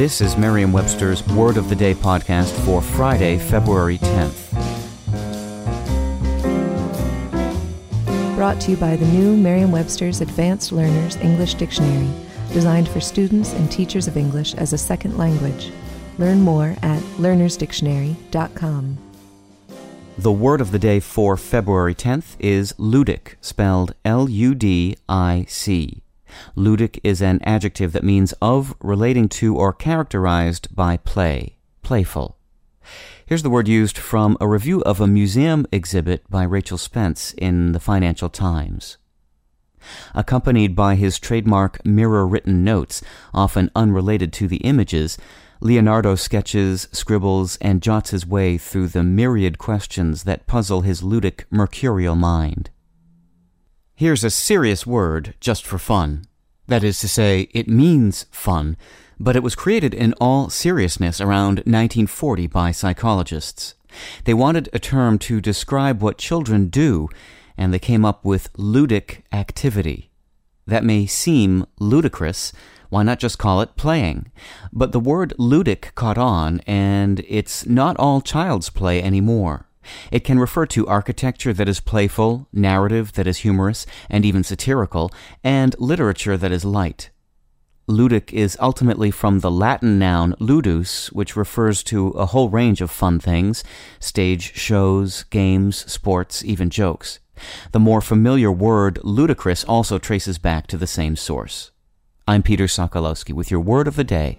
This is Merriam-Webster's Word of the Day podcast for Friday, February 10th. Brought to you by the new Merriam-Webster's Advanced Learners English Dictionary, designed for students and teachers of English as a second language. Learn more at learnersdictionary.com. The word of the day for February 10th is ludic, spelled L U D I C. Ludic is an adjective that means of, relating to, or characterized by play, playful. Here's the word used from a review of a museum exhibit by Rachel Spence in the Financial Times. Accompanied by his trademark mirror written notes, often unrelated to the images, Leonardo sketches, scribbles, and jots his way through the myriad questions that puzzle his ludic, mercurial mind. Here's a serious word just for fun. That is to say, it means fun, but it was created in all seriousness around 1940 by psychologists. They wanted a term to describe what children do, and they came up with ludic activity. That may seem ludicrous. Why not just call it playing? But the word ludic caught on, and it's not all child's play anymore. It can refer to architecture that is playful, narrative that is humorous, and even satirical, and literature that is light. Ludic is ultimately from the Latin noun ludus, which refers to a whole range of fun things stage shows, games, sports, even jokes. The more familiar word ludicrous also traces back to the same source. I'm Peter Sokolowski with your word of the day.